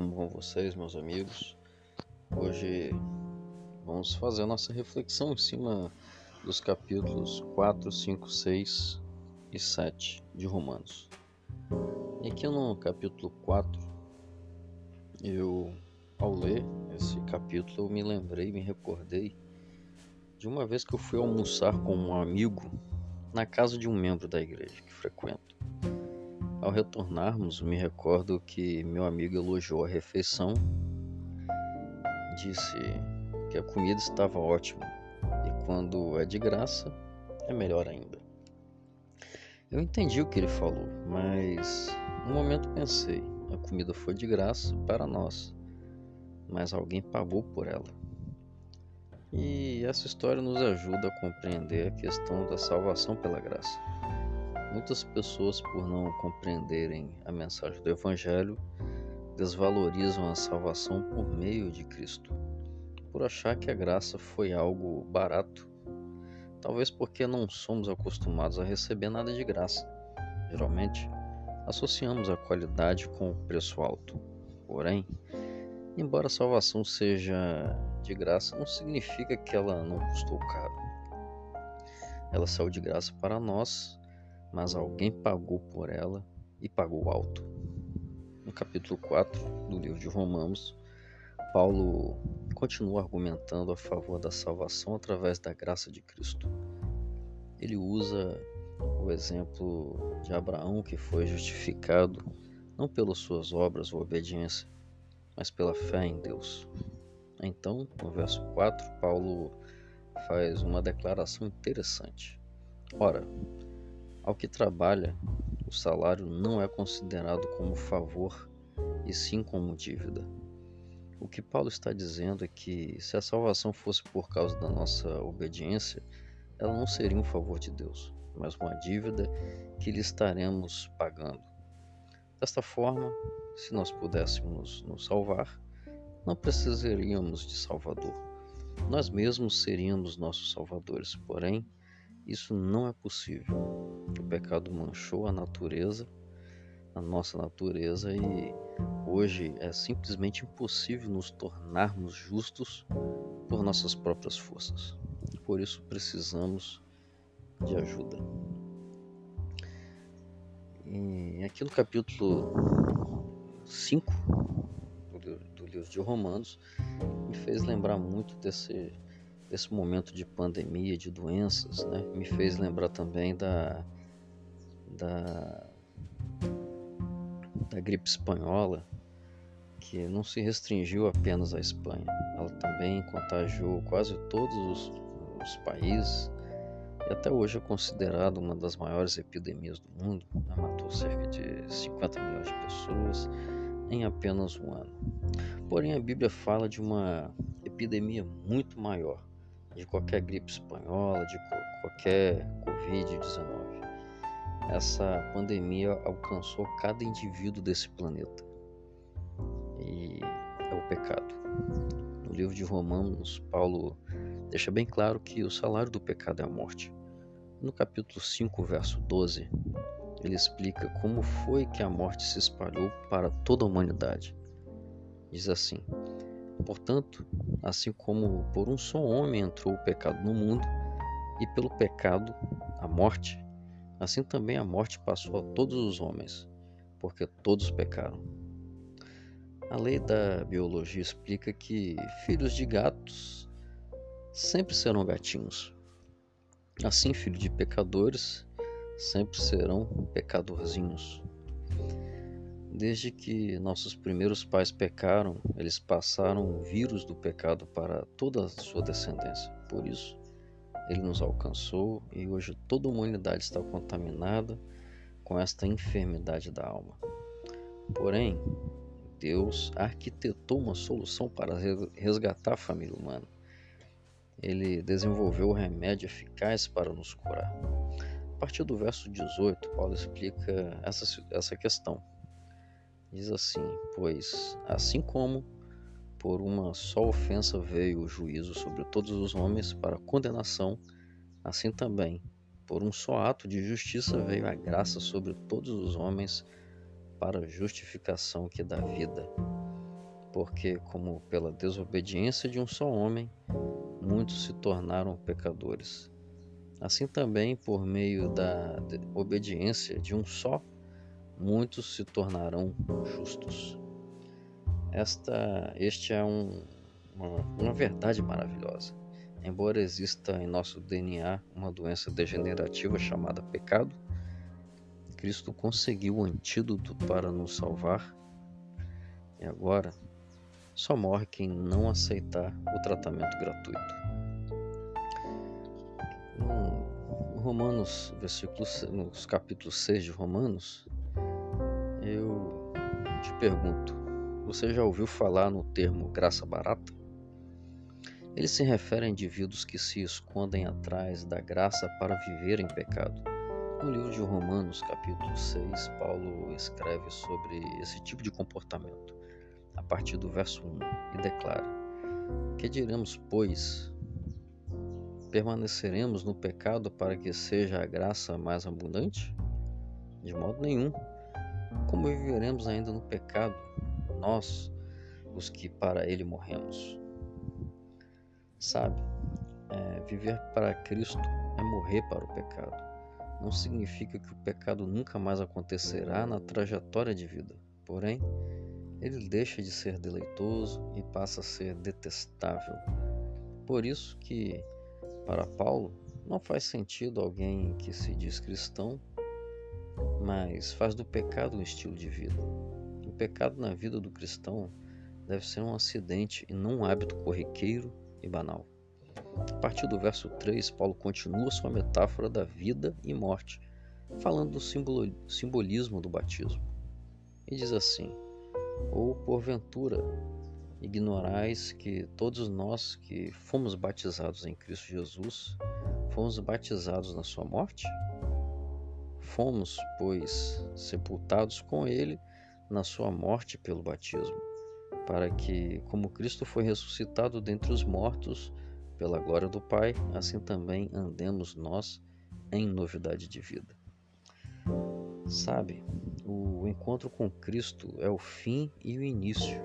como vão vocês, meus amigos? Hoje vamos fazer a nossa reflexão em cima dos capítulos 4, 5, 6 e 7 de Romanos. E aqui no capítulo 4, eu, ao ler esse capítulo, eu me lembrei, me recordei de uma vez que eu fui almoçar com um amigo na casa de um membro da igreja que frequento. Ao retornarmos, me recordo que meu amigo elogiou a refeição, disse que a comida estava ótima e quando é de graça é melhor ainda. Eu entendi o que ele falou, mas no momento pensei: a comida foi de graça para nós, mas alguém pagou por ela. E essa história nos ajuda a compreender a questão da salvação pela graça. Muitas pessoas, por não compreenderem a mensagem do Evangelho, desvalorizam a salvação por meio de Cristo, por achar que a graça foi algo barato. Talvez porque não somos acostumados a receber nada de graça. Geralmente, associamos a qualidade com o preço alto. Porém, embora a salvação seja de graça, não significa que ela não custou caro. Ela saiu de graça para nós mas alguém pagou por ela e pagou alto. No capítulo 4 do livro de Romanos, Paulo continua argumentando a favor da salvação através da graça de Cristo. Ele usa o exemplo de Abraão que foi justificado não pelas suas obras ou obediência, mas pela fé em Deus. Então, no verso 4, Paulo faz uma declaração interessante. Ora, ao que trabalha, o salário não é considerado como favor e sim como dívida. O que Paulo está dizendo é que se a salvação fosse por causa da nossa obediência, ela não seria um favor de Deus, mas uma dívida que lhe estaremos pagando. Desta forma, se nós pudéssemos nos salvar, não precisaríamos de Salvador. Nós mesmos seríamos nossos salvadores, porém, isso não é possível. O pecado manchou a natureza, a nossa natureza, e hoje é simplesmente impossível nos tornarmos justos por nossas próprias forças. Por isso precisamos de ajuda. E aqui no capítulo 5 do, livro de Romanos me fez lembrar muito desse esse momento de pandemia, de doenças, né, me fez lembrar também da, da, da gripe espanhola, que não se restringiu apenas à Espanha, ela também contagiou quase todos os, os países e até hoje é considerada uma das maiores epidemias do mundo, né, matou cerca de 50 milhões de pessoas em apenas um ano. Porém, a Bíblia fala de uma epidemia muito maior, de qualquer gripe espanhola, de qualquer Covid-19. Essa pandemia alcançou cada indivíduo desse planeta e é o pecado. No livro de Romanos, Paulo deixa bem claro que o salário do pecado é a morte. No capítulo 5, verso 12, ele explica como foi que a morte se espalhou para toda a humanidade. Diz assim: Portanto, assim como por um só homem entrou o pecado no mundo, e pelo pecado a morte, assim também a morte passou a todos os homens, porque todos pecaram. A lei da biologia explica que filhos de gatos sempre serão gatinhos. Assim, filhos de pecadores sempre serão pecadorzinhos. Desde que nossos primeiros pais pecaram, eles passaram o vírus do pecado para toda a sua descendência. Por isso, ele nos alcançou e hoje toda a humanidade está contaminada com esta enfermidade da alma. Porém, Deus arquitetou uma solução para resgatar a família humana. Ele desenvolveu o remédio eficaz para nos curar. A partir do verso 18, Paulo explica essa, essa questão. Diz assim: Pois, assim como por uma só ofensa veio o juízo sobre todos os homens para condenação, assim também, por um só ato de justiça veio a graça sobre todos os homens para justificação que dá vida. porque, como pela desobediência de um só homem, muitos se tornaram pecadores. Assim também, por meio da obediência de um só, muitos se tornarão justos. Esta, este é um, uma, uma verdade maravilhosa. Embora exista em nosso DNA uma doença degenerativa chamada pecado, Cristo conseguiu o antídoto para nos salvar. E agora, só morre quem não aceitar o tratamento gratuito. No Romanos, versículos, nos capítulos 6 de Romanos, te pergunto: você já ouviu falar no termo graça barata? Ele se refere a indivíduos que se escondem atrás da graça para viver em pecado. No livro de Romanos, capítulo 6, Paulo escreve sobre esse tipo de comportamento, a partir do verso 1, e declara: Que diremos, pois? Permaneceremos no pecado para que seja a graça mais abundante? De modo nenhum. Como viveremos ainda no pecado, nós, os que para ele morremos? Sabe, é, viver para Cristo é morrer para o pecado. Não significa que o pecado nunca mais acontecerá na trajetória de vida. Porém, ele deixa de ser deleitoso e passa a ser detestável. Por isso que, para Paulo, não faz sentido alguém que se diz cristão, mas faz do pecado um estilo de vida. O pecado na vida do cristão deve ser um acidente e não um hábito corriqueiro e banal. A partir do verso 3, Paulo continua sua metáfora da vida e morte, falando do simbolismo do batismo. E diz assim: Ou porventura ignorais que todos nós que fomos batizados em Cristo Jesus fomos batizados na sua morte? Fomos, pois, sepultados com ele na sua morte pelo batismo para que, como Cristo foi ressuscitado dentre os mortos pela glória do Pai, assim também andemos nós em novidade de vida. Sabe, o encontro com Cristo é o fim e o início,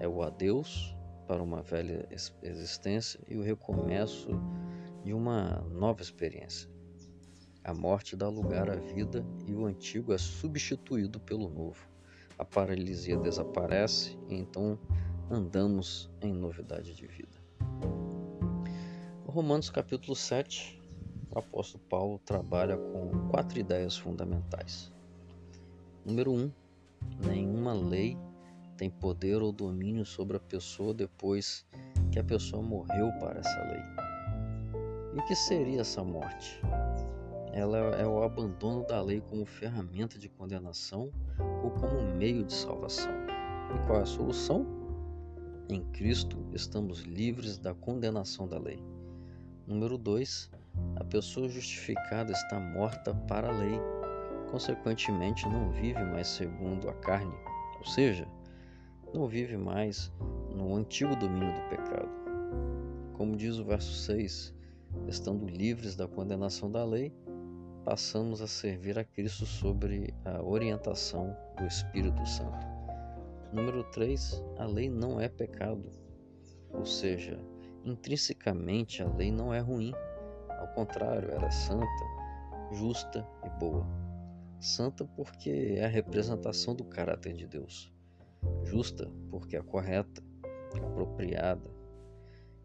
é o adeus para uma velha existência e o recomeço de uma nova experiência. A morte dá lugar à vida e o antigo é substituído pelo novo a paralisia desaparece e então andamos em novidade de vida. Romanos capítulo 7, o apóstolo Paulo trabalha com quatro ideias fundamentais. Número 1, um, nenhuma lei tem poder ou domínio sobre a pessoa depois que a pessoa morreu para essa lei. E o que seria essa morte? Ela é o abandono da lei como ferramenta de condenação ou como meio de salvação. E qual é a solução? Em Cristo estamos livres da condenação da lei. Número 2. A pessoa justificada está morta para a lei. Consequentemente, não vive mais segundo a carne, ou seja, não vive mais no antigo domínio do pecado. Como diz o verso 6, estando livres da condenação da lei, passamos a servir a Cristo sobre a orientação do Espírito Santo. Número 3, a lei não é pecado, ou seja, intrinsecamente a lei não é ruim, ao contrário, ela é santa, justa e boa. Santa porque é a representação do caráter de Deus, justa porque é correta, apropriada,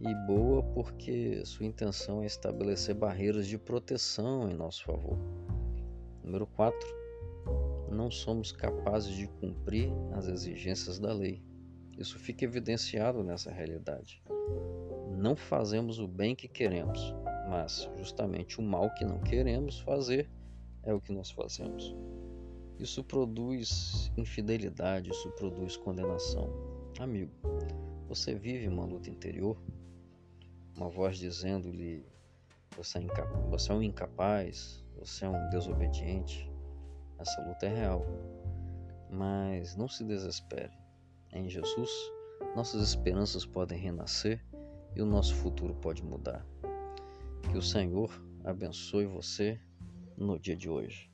e boa porque sua intenção é estabelecer barreiras de proteção em nosso favor. Número 4. Não somos capazes de cumprir as exigências da lei. Isso fica evidenciado nessa realidade. Não fazemos o bem que queremos, mas justamente o mal que não queremos fazer é o que nós fazemos. Isso produz infidelidade, isso produz condenação. Amigo, você vive uma luta interior? Uma voz dizendo-lhe: você, é você é um incapaz, você é um desobediente. Essa luta é real. Mas não se desespere. Em Jesus, nossas esperanças podem renascer e o nosso futuro pode mudar. Que o Senhor abençoe você no dia de hoje.